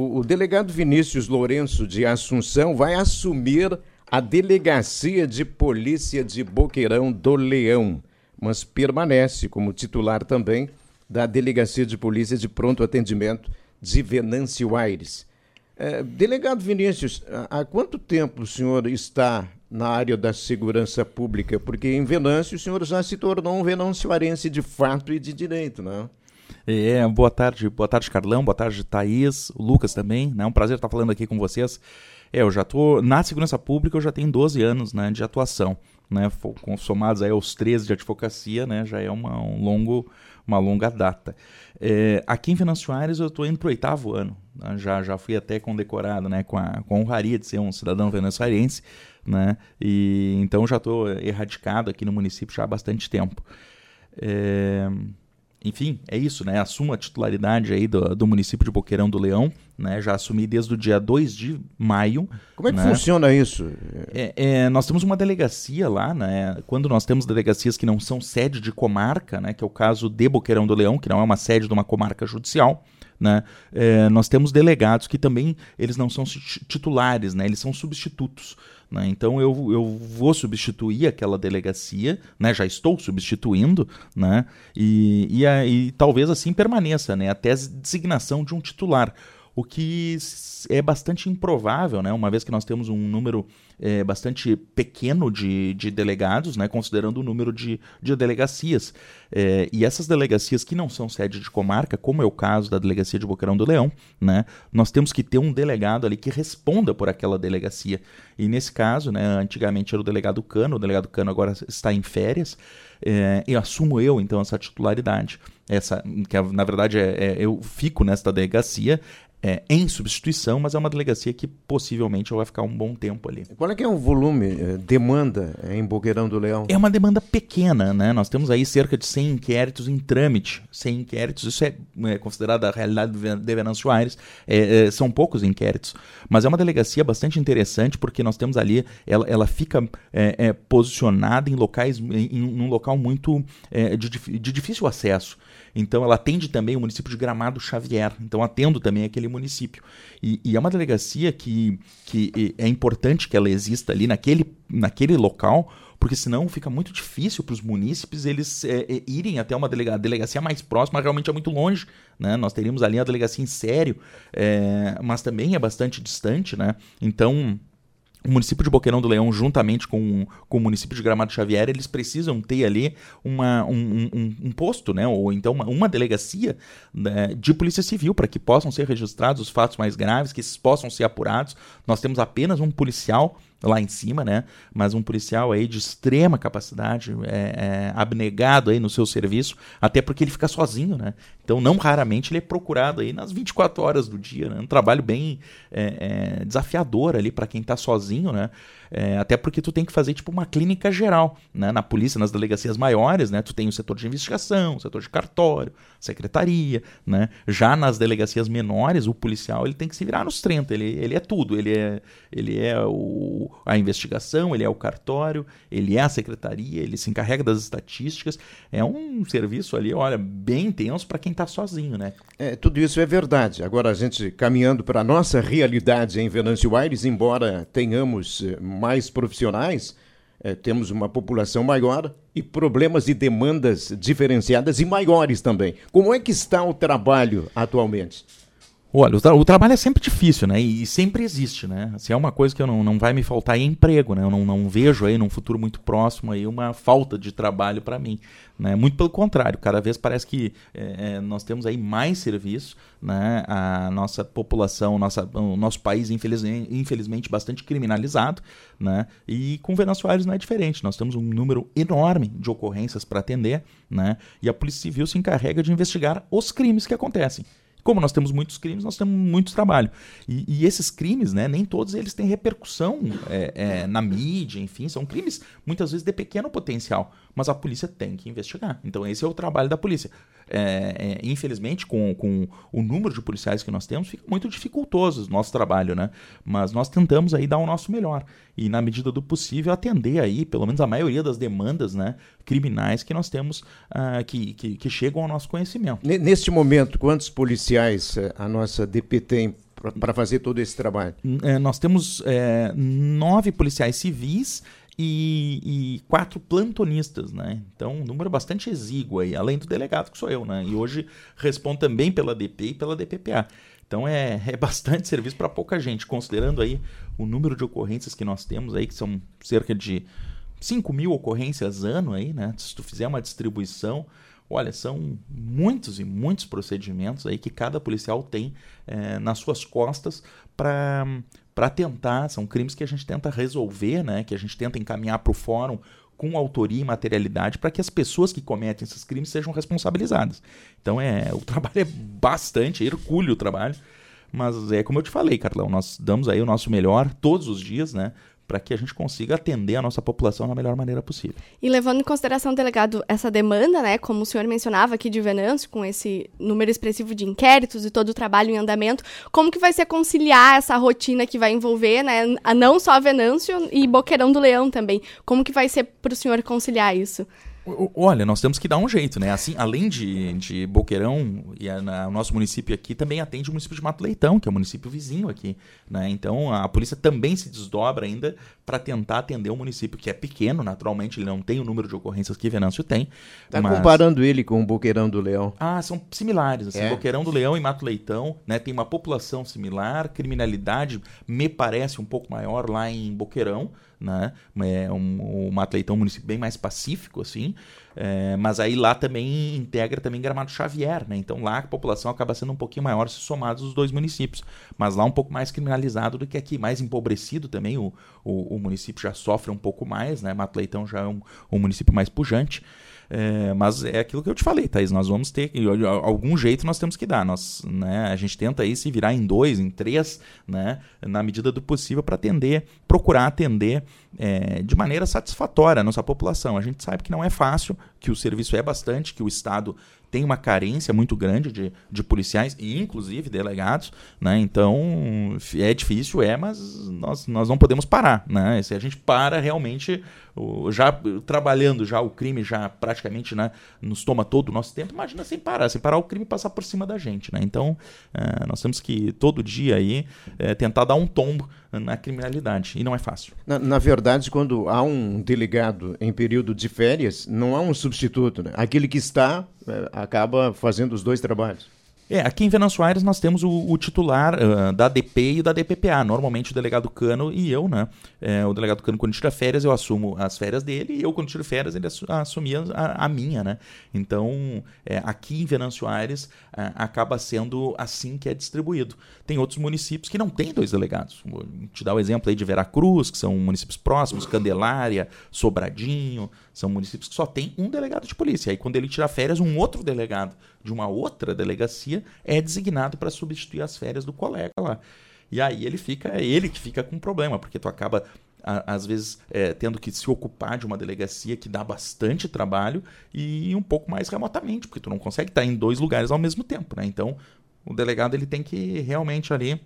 O, o delegado Vinícius Lourenço de Assunção vai assumir a delegacia de polícia de Boqueirão do Leão, mas permanece como titular também da delegacia de polícia de pronto atendimento de Venâncio Aires. É, delegado Vinícius, há quanto tempo o senhor está na área da segurança pública? Porque em Venâncio o senhor já se tornou um venancioarense de fato e de direito, não é? É, boa tarde, boa tarde, Carlão, boa tarde, Thaís, Lucas também, né? É um prazer estar falando aqui com vocês. É, eu já estou na segurança pública, eu já tenho 12 anos né, de atuação, né? Somados aí aos 13 de advocacia, né? Já é uma, um longo, uma longa data. É, aqui em Venâncio eu estou indo para o oitavo ano, né? já, já fui até condecorado né? com, a, com a honraria de ser um cidadão venezuelense, né? e então já estou erradicado aqui no município já há bastante tempo. É, enfim, é isso, né? Assumo a titularidade aí do, do município de Boqueirão do Leão, né? Já assumi desde o dia 2 de maio. Como é que né? funciona isso? É, é, nós temos uma delegacia lá, né? Quando nós temos delegacias que não são sede de comarca, né? Que é o caso de Boqueirão do Leão, que não é uma sede de uma comarca judicial, né? É, nós temos delegados que também eles não são titulares, né? Eles são substitutos. Né? Então eu, eu vou substituir aquela delegacia, né? já estou substituindo, né? e, e, e talvez assim permaneça né? até a designação de um titular o que é bastante improvável, né? uma vez que nós temos um número é, bastante pequeno de, de delegados, né? considerando o número de, de delegacias. É, e essas delegacias que não são sede de comarca, como é o caso da delegacia de Boqueirão do Leão, né? nós temos que ter um delegado ali que responda por aquela delegacia. E nesse caso, né, antigamente era o delegado Cano, o delegado Cano agora está em férias, é, e assumo eu então essa titularidade. Essa, que na verdade é, é, eu fico nesta delegacia, é, em substituição, mas é uma delegacia que possivelmente vai ficar um bom tempo ali. Qual é que é o volume, é, demanda é, em Boqueirão do Leão? É uma demanda pequena, né? Nós temos aí cerca de 100 inquéritos em trâmite. 100 inquéritos, isso é, é considerado a realidade de Venâncio Aires, é, é, são poucos inquéritos. Mas é uma delegacia bastante interessante porque nós temos ali, ela, ela fica posicionada em locais, em, em um local muito de, de difícil acesso. Então ela atende também o município de Gramado Xavier. Então atendo também aquele município. E, e, é uma delegacia que, que é importante que ela exista ali naquele, naquele local, porque senão fica muito difícil para os munícipes eles é, é, irem até uma delega delegacia mais próxima, realmente é muito longe. Né? Nós teríamos ali a delegacia em sério, é, mas também é bastante distante. Né? Então o município de Boqueirão do Leão, juntamente com, com o município de Gramado Xavier, eles precisam ter ali uma, um, um, um posto, né, ou então uma, uma delegacia né, de polícia civil para que possam ser registrados os fatos mais graves, que esses possam ser apurados. Nós temos apenas um policial lá em cima, né? Mas um policial aí de extrema capacidade, é, é, abnegado aí no seu serviço, até porque ele fica sozinho, né? Então, não raramente ele é procurado aí nas 24 horas do dia, né? Um trabalho bem é, é desafiador ali para quem está sozinho, né? É, até porque tu tem que fazer tipo uma clínica geral, né? Na polícia, nas delegacias maiores, né? Tu tem o setor de investigação, o setor de cartório, secretaria, né? Já nas delegacias menores, o policial ele tem que se virar nos 30, ele, ele é tudo, ele é, ele é o, a investigação, ele é o cartório, ele é a secretaria, ele se encarrega das estatísticas, é um serviço ali, olha, bem intenso para quem está sozinho, né? É, tudo isso é verdade. Agora a gente caminhando para a nossa realidade em Venâncio Aires, embora tenhamos eh, mais profissionais, é, temos uma população maior e problemas e demandas diferenciadas e maiores também. Como é que está o trabalho atualmente? Olha, o, tra o, trabalho é sempre difícil, né? E, sempre existe, né? Se é uma coisa que eu não, não vai me faltar é emprego, né? Eu não, não vejo aí num futuro muito próximo aí uma falta de trabalho para mim, né? Muito pelo contrário, cada vez parece que é, é, nós temos aí mais serviço, né? A nossa população, nossa, o nosso país infelizmente, infelizmente bastante criminalizado, né? E com Venezuela não é diferente. Nós temos um número enorme de ocorrências para atender, né? E a Polícia Civil se encarrega de investigar os crimes que acontecem. Como nós temos muitos crimes, nós temos muito trabalho. E, e esses crimes, né, nem todos eles têm repercussão é, é, na mídia, enfim, são crimes muitas vezes de pequeno potencial, mas a polícia tem que investigar. Então esse é o trabalho da polícia. É, é infelizmente, com, com o número de policiais que nós temos, fica muito dificultoso o nosso trabalho, né? Mas nós tentamos aí dar o nosso melhor e, na medida do possível, atender aí, pelo menos a maioria das demandas né, criminais que nós temos, uh, que, que, que chegam ao nosso conhecimento. Neste momento, quantos policiais eh, a nossa DP tem para fazer todo esse trabalho? É, nós temos é, nove policiais civis e, e, quatro plantonistas, né? Então, um número bastante exíguo aí, além do delegado que sou eu, né? E hoje respondo também pela DP e pela DPPA. Então é, é bastante serviço para pouca gente, considerando aí o número de ocorrências que nós temos aí, que são cerca de 5 mil ocorrências ano aí, né? Se tu fizer uma distribuição, olha, são muitos e muitos procedimentos aí que cada policial tem é, nas suas costas para para tentar, são crimes que a gente tenta resolver, né? Que a gente tenta encaminhar para o fórum com autoria e materialidade para que as pessoas que cometem esses crimes sejam responsabilizadas. Então é, o trabalho é bastante, é hercúleo o trabalho, mas é como eu te falei, Carlão, nós damos aí o nosso melhor todos os dias, né? Para que a gente consiga atender a nossa população da melhor maneira possível. E levando em consideração, delegado, essa demanda, né, como o senhor mencionava aqui de Venâncio, com esse número expressivo de inquéritos e todo o trabalho em andamento, como que vai ser conciliar essa rotina que vai envolver, né, não só Venâncio e Boqueirão do Leão também? Como que vai ser para o senhor conciliar isso? Olha, nós temos que dar um jeito, né? Assim, além de, de Boqueirão, e a, na, o nosso município aqui também atende o município de Mato Leitão, que é o município vizinho aqui, né? Então a polícia também se desdobra ainda para tentar atender o município, que é pequeno, naturalmente, ele não tem o número de ocorrências que Venâncio tem. Tá mas... comparando ele com o Boqueirão do Leão? Ah, são similares. Assim, é. Boqueirão do Leão e Mato Leitão, né? Tem uma população similar, criminalidade me parece um pouco maior lá em Boqueirão, né? É um, o Mato Leitão é um município bem mais pacífico, assim, é, mas aí lá também integra também Gramado Xavier, né? Então lá a população acaba sendo um pouquinho maior se somados os dois municípios, mas lá um pouco mais criminalizado do que aqui, mais empobrecido também, o, o, o município já sofre um pouco mais, né? Mato Leitão já é um, um município mais pujante, é, mas é aquilo que eu te falei, Thaís. Nós vamos ter algum jeito nós temos que dar. Nós, né, a gente tenta aí se virar em dois, em três, né, na medida do possível para atender, procurar atender é, de maneira satisfatória a nossa população. A gente sabe que não é fácil, que o serviço é bastante, que o Estado tem uma carência muito grande de, de policiais e inclusive delegados, né? Então é difícil, é, mas nós, nós não podemos parar, né? Se a gente para realmente, já trabalhando já o crime já praticamente né, nos toma todo o nosso tempo, imagina sem parar, sem parar o crime passar por cima da gente, né? Então é, nós temos que todo dia aí é, tentar dar um tombo na criminalidade e não é fácil. Na, na, verdade, quando há um delegado em período de férias, não há um substituto, né? Aquele que está é, acaba fazendo os dois trabalhos. É, aqui em Venâncio Aires nós temos o, o titular uh, da DP e da DPPA. Normalmente o delegado Cano e eu, né? É, o delegado Cano, quando tira férias, eu assumo as férias dele e eu, quando tiro férias, ele assumia a, a minha, né? Então, é, aqui em Venâncio Aires uh, acaba sendo assim que é distribuído. Tem outros municípios que não têm dois delegados. Vou te dar o exemplo aí de Veracruz, que são municípios próximos, Candelária, Sobradinho, são municípios que só tem um delegado de polícia. Aí, quando ele tira férias, um outro delegado de uma outra delegacia é designado para substituir as férias do colega lá. E aí ele fica, é ele que fica com problema, porque tu acaba às vezes é, tendo que se ocupar de uma delegacia que dá bastante trabalho e um pouco mais remotamente, porque tu não consegue estar em dois lugares ao mesmo tempo, né? Então, o delegado ele tem que realmente ali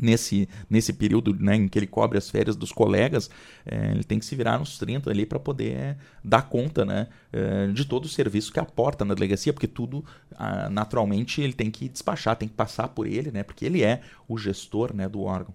nesse, nesse período né, em que ele cobre as férias dos colegas, é, ele tem que se virar nos 30 ali para poder é, dar conta né, é, de todo o serviço que aporta na delegacia, porque tudo, ah, naturalmente, ele tem que despachar, tem que passar por ele, né, porque ele é o gestor né, do órgão.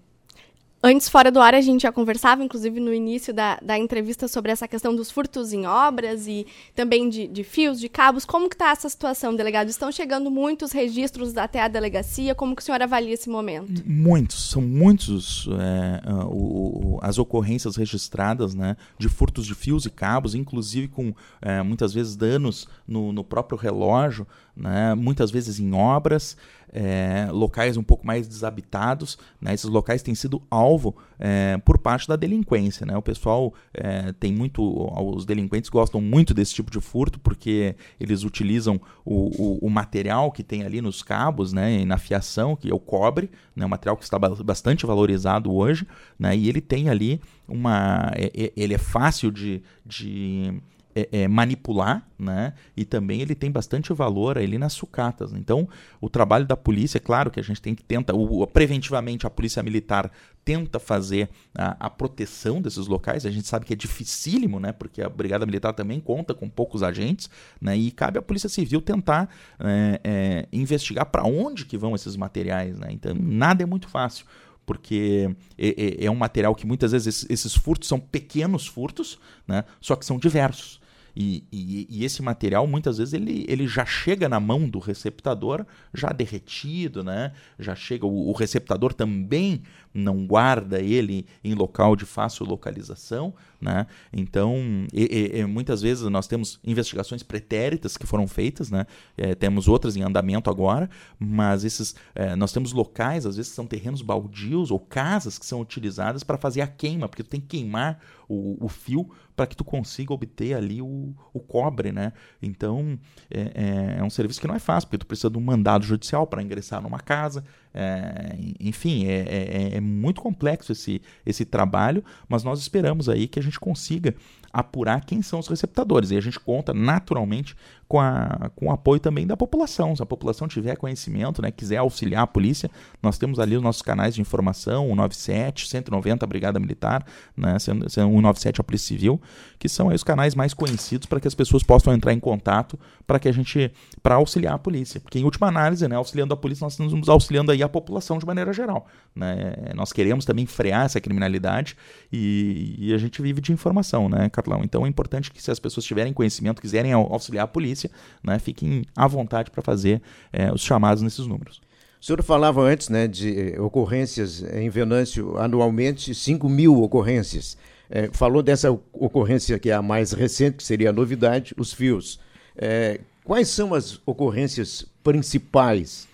Antes, fora do ar, a gente já conversava, inclusive no início da, da entrevista, sobre essa questão dos furtos em obras e também de, de fios, de cabos. Como que está essa situação, delegado? Estão chegando muitos registros até a delegacia? Como que o senhor avalia esse momento? Muitos, são muitos é, o, as ocorrências registradas né, de furtos de fios e cabos, inclusive com é, muitas vezes danos no, no próprio relógio, né, muitas vezes em obras é, locais um pouco mais desabitados. Né? Esses locais têm sido alvo é, por parte da delinquência. Né? O pessoal é, tem muito. Os delinquentes gostam muito desse tipo de furto porque eles utilizam o, o, o material que tem ali nos cabos né? na fiação, que é o cobre, né? um material que está bastante valorizado hoje, né? e ele tem ali uma. Ele é fácil de, de é, é, manipular, né? E também ele tem bastante valor ali nas sucatas. Então, o trabalho da polícia, é claro que a gente tem que tenta, o, preventivamente a polícia militar tenta fazer a, a, proteção desses locais. A gente sabe que é dificílimo, né? Porque a brigada militar também conta com poucos agentes, né? E cabe à polícia civil tentar é, é, investigar para onde que vão esses materiais, né? Então, nada é muito fácil porque é, é, é, um material que muitas vezes esses, furtos são pequenos furtos, né? só que são diversos. E, e, e, esse material, muitas vezes, ele, ele já chega na mão do receptador já derretido, né? Já chega. O, o receptador também não guarda ele em local de fácil localização, né? Então, e, e, muitas vezes nós temos investigações pretéritas que foram feitas, né? É, temos outras em andamento agora, mas esses é, nós temos locais, às vezes são terrenos baldios ou casas que são utilizadas para fazer a queima, porque tu tem que queimar o, o fio para que tu consiga obter ali o, o cobre, né? Então é, é, é, um serviço que não é fácil, porque tu precisa de um mandado judicial para ingressar numa casa, é, enfim, é, é, é, muito complexo esse, esse trabalho, mas nós esperamos aí que a gente consiga apurar quem são os receptadores. E a gente conta naturalmente com, a, com o apoio também da população. Se a população tiver conhecimento, né, quiser auxiliar a polícia, nós temos ali os nossos canais de informação, o 97, 190 a Brigada Militar, né, 197 a Polícia Civil, que são os canais mais conhecidos para que as pessoas possam entrar em contato para que a gente para auxiliar a polícia. Porque em última análise, né, auxiliando a polícia, nós estamos auxiliando aí a população de maneira geral. Né? Nós queremos também frear essa criminalidade e, e a gente vive de informação, né, Então é importante que se as pessoas tiverem conhecimento, quiserem auxiliar a polícia, polícia, né, fiquem à vontade para fazer é, os chamados nesses números. O senhor falava antes né, de eh, ocorrências em Venâncio, anualmente 5 mil ocorrências. É, falou dessa ocorrência que é a mais recente, que seria a novidade, os fios. É, quais são as ocorrências principais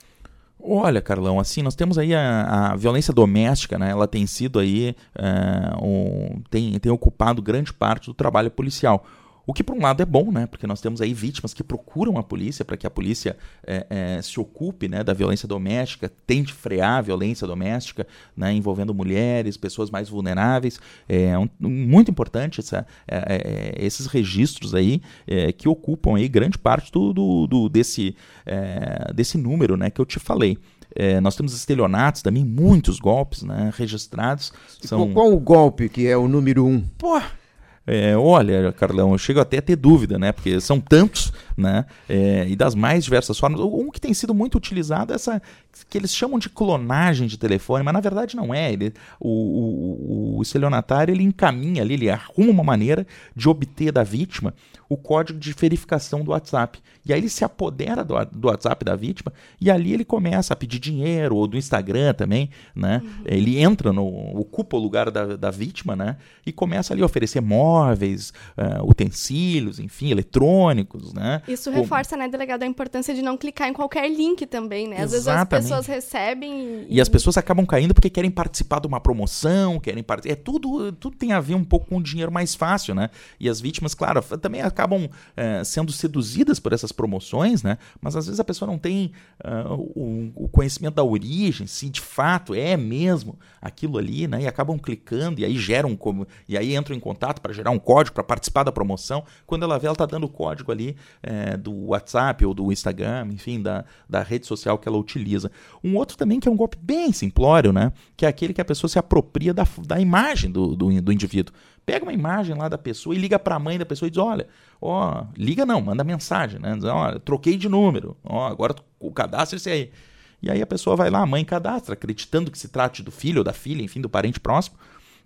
Olha, Carlão, assim, nós temos aí a, a violência doméstica, né? Ela tem sido aí, um, tem, tem ocupado grande parte do trabalho policial. O que, por um lado, é bom, né? Porque nós temos aí vítimas que procuram a polícia para que a polícia é, é, se ocupe né, da violência doméstica, tente frear a violência doméstica, né, envolvendo mulheres, pessoas mais vulneráveis. É um, muito importante essa, é, é, é esses registros aí que ocupam aí grande parte do, do, do desse, desse número né, que eu te falei. É, nós temos estelionatos também, muitos golpes né, registrados. São... Qual, qual o golpe que é o número um? Pô, é, olha, Carlão, eu chego até a ter dúvida, né? Porque são tantos, né? É, e das mais diversas formas. Um que tem sido muito utilizado é essa que eles chamam de clonagem de telefone, mas na verdade não é. Ele, o, o, o estelionatário ele encaminha ali, ele arruma uma maneira de obter da vítima o código de verificação do WhatsApp. E aí ele se apodera do, do WhatsApp da vítima e ali ele começa a pedir dinheiro, ou do Instagram também, né? Uhum. Ele entra no. ocupa o lugar da, da vítima, né? E começa ali a oferecer móveis, uh, utensílios, enfim, eletrônicos, né? Isso reforça, né, delegado, a importância de não clicar em qualquer link também, né? Às Exatamente. vezes as pessoas recebem. E... e... as pessoas acabam caindo porque querem participar de uma promoção, querem participar. É tudo, tudo tem a ver um pouco com o dinheiro mais fácil, né? E as vítimas, claro, também acabam é, sendo seduzidas por essas promoções, né? Mas às vezes a pessoa não tem uh, o, o, conhecimento da origem, se de fato é mesmo aquilo ali, né? E acabam clicando e aí geram como e aí entram em contato para gerar um código para participar da promoção. Quando ela vê, ela está dando o código ali é, do WhatsApp ou do Instagram, enfim, da, da rede social que ela utiliza. Um outro também que é um golpe bem simplório, né? Que é aquele que a pessoa se apropria da, da imagem do, do, do indivíduo. Pega uma imagem lá da pessoa e liga para a mãe da pessoa e diz: olha, ó, liga não, manda mensagem, né? Diz, olha, troquei de número, ó, agora o cadastro é esse aí. E aí a pessoa vai lá, a mãe cadastra, acreditando que se trate do filho ou da filha, enfim, do parente próximo.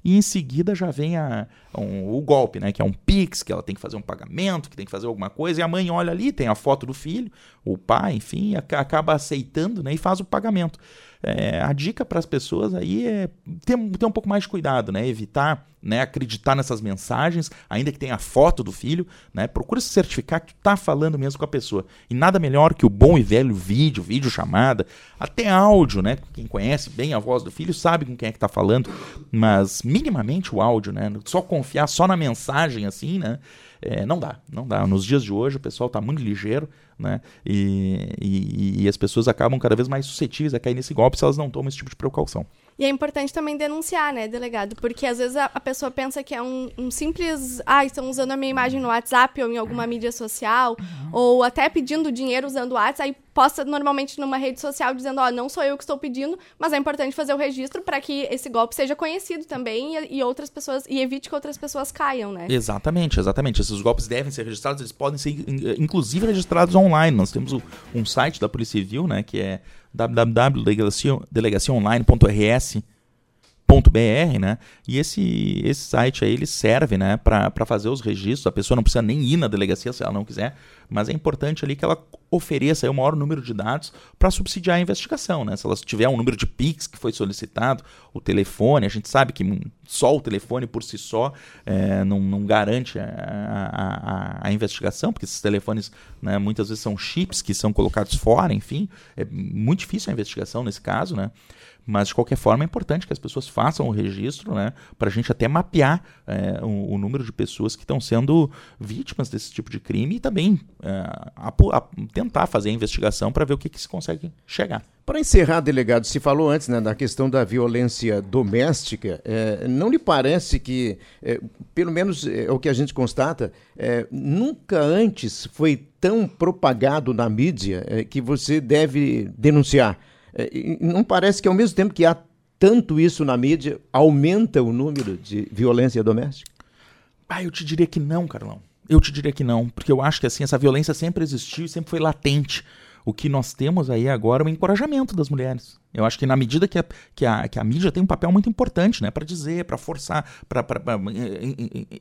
E em seguida já vem a, um, o golpe, né? Que é um Pix, que ela tem que fazer um pagamento, que tem que fazer alguma coisa, e a mãe olha ali, tem a foto do filho, o pai, enfim, acaba aceitando né, e faz o pagamento. É, a dica para as pessoas aí é ter, ter um pouco mais de cuidado, né? Evitar né, acreditar nessas mensagens, ainda que tenha a foto do filho, né? Procura se certificar que tu tá falando mesmo com a pessoa. E nada melhor que o bom e velho vídeo, vídeo chamada, até áudio, né? Quem conhece bem a voz do filho sabe com quem é que tá falando, mas minimamente o áudio, né? Só confiar só na mensagem assim, né? É, não dá, não dá. Nos dias de hoje o pessoal está muito ligeiro, né? E, e, e, as pessoas acabam cada vez mais suscetíveis a cair nesse golpe se elas não tomam esse tipo de precaução. E é importante também denunciar, né, delegado? Porque às vezes a, a pessoa pensa que é um, um, simples. Ah, estão usando a minha imagem no WhatsApp ou em alguma mídia social, ou até pedindo dinheiro usando o WhatsApp, aí posta normalmente numa rede social dizendo, ó, oh, não sou eu que estou pedindo, mas é importante fazer o registro para que esse golpe seja conhecido também e, e, outras pessoas e evite que outras pessoas caiam, né? Exatamente, exatamente. Esses golpes devem ser registrados, eles podem ser inclusive registrados online. Nós temos um site da Polícia Civil, né, que é www.delegaciaonline.rs .br, né? E esse, esse site aí ele serve, né, para fazer os registros. A pessoa não precisa nem ir na delegacia se ela não quiser, mas é importante ali que ela ofereça o maior número de dados para subsidiar a investigação, né? Se ela tiver um número de Pix que foi solicitado, o telefone, a gente sabe que só o telefone por si só é, não, não, garante a, a, a, investigação, porque esses telefones né, muitas vezes são chips que são colocados fora, enfim, é muito difícil a investigação nesse caso, né? Mas, de qualquer forma, é importante que as pessoas façam o registro, né? Para a gente até mapear é, o, o, número de pessoas que estão sendo vítimas desse tipo de crime e também é, a, a tentar fazer a investigação para ver o que, que se consegue chegar. Para encerrar, delegado, se falou antes né, da questão da violência doméstica. É, não lhe parece que, é, pelo menos é, o que a gente constata, é, nunca antes foi tão propagado na mídia é, que você deve denunciar? É, não parece que ao mesmo tempo que há tanto isso na mídia, aumenta o número de violência doméstica? Ah, eu te diria que não, Carlão. Eu te diria que não, porque eu acho que assim essa violência sempre existiu e sempre foi latente. O que nós temos aí agora é o encorajamento das mulheres. Eu acho que na medida que a, que a, que a mídia tem um papel muito importante né, para dizer, para forçar, para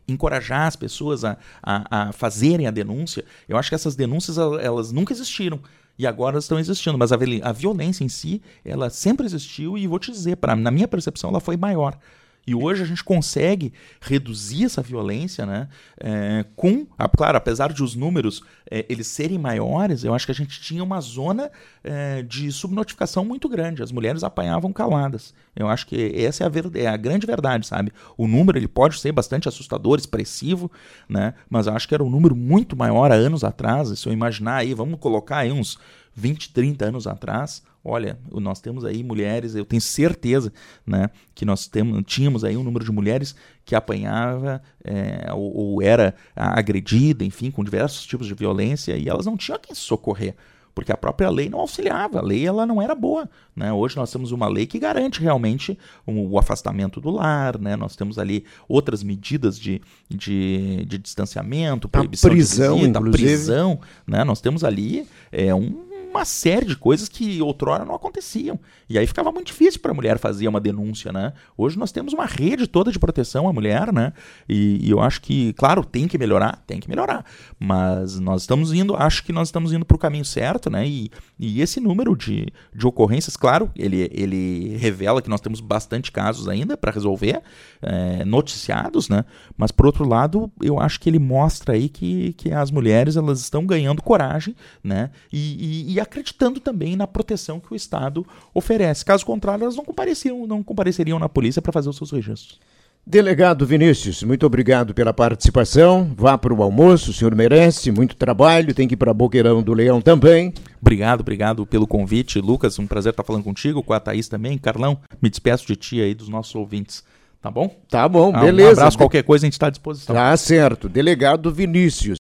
encorajar as pessoas a, a, a, fazerem a denúncia, eu acho que essas denúncias elas nunca existiram e agora estão existindo. Mas a, a violência em si, ela sempre existiu e vou te dizer, pra, na minha percepção, ela foi maior. E hoje a gente consegue reduzir essa violência, né? É, com, claro, apesar de os números é, eles serem maiores, eu acho que a gente tinha uma zona é, de subnotificação muito grande. As mulheres apanhavam caladas. Eu acho que essa é a, ver, é a grande verdade, sabe? O número ele pode ser bastante assustador, expressivo, né? Mas eu acho que era um número muito maior há anos atrás. Se eu imaginar aí, vamos colocar aí uns 20, 30 anos atrás, olha, nós temos aí mulheres, eu tenho certeza, né, que nós temos, tínhamos aí um número de mulheres que apanhava é, ou, ou, era agredida, enfim, com diversos tipos de violência e elas não tinham quem socorrer porque a própria lei não auxiliava, a lei ela não era boa. Né? Hoje nós temos uma lei que garante realmente o, o afastamento do lar, né? nós temos ali outras medidas de, de, de distanciamento, proibição a prisão, de visita, prisão. Né? Nós temos ali é, um uma série de coisas que outrora não aconteciam. E aí ficava muito difícil para a mulher fazer uma denúncia, né? Hoje nós temos uma rede toda de proteção à mulher, né? E, e eu acho que, claro, tem que melhorar, tem que melhorar. Mas nós estamos indo, acho que nós estamos indo para o caminho certo, né? E, e esse número de, de ocorrências, claro, ele, ele revela que nós temos bastante casos ainda para resolver, é, noticiados, né? Mas por outro lado, eu acho que ele mostra aí que, que as mulheres elas estão ganhando coragem, né? e, e, e acreditando também na proteção que o Estado oferece. Caso contrário, elas não compareceriam, não compareceriam na polícia para fazer os seus registros. Delegado Vinícius, muito obrigado pela participação. Vá para o almoço, o senhor merece muito trabalho. Tem que ir para Boqueirão do Leão também. Obrigado, obrigado pelo convite. Lucas, um prazer estar falando contigo, com a Thaís também. Carlão, me despeço de ti aí, dos nossos ouvintes. Tá bom? Tá bom, beleza. Um abraço, qualquer coisa a gente está à disposição. Tá certo. Delegado Vinícius.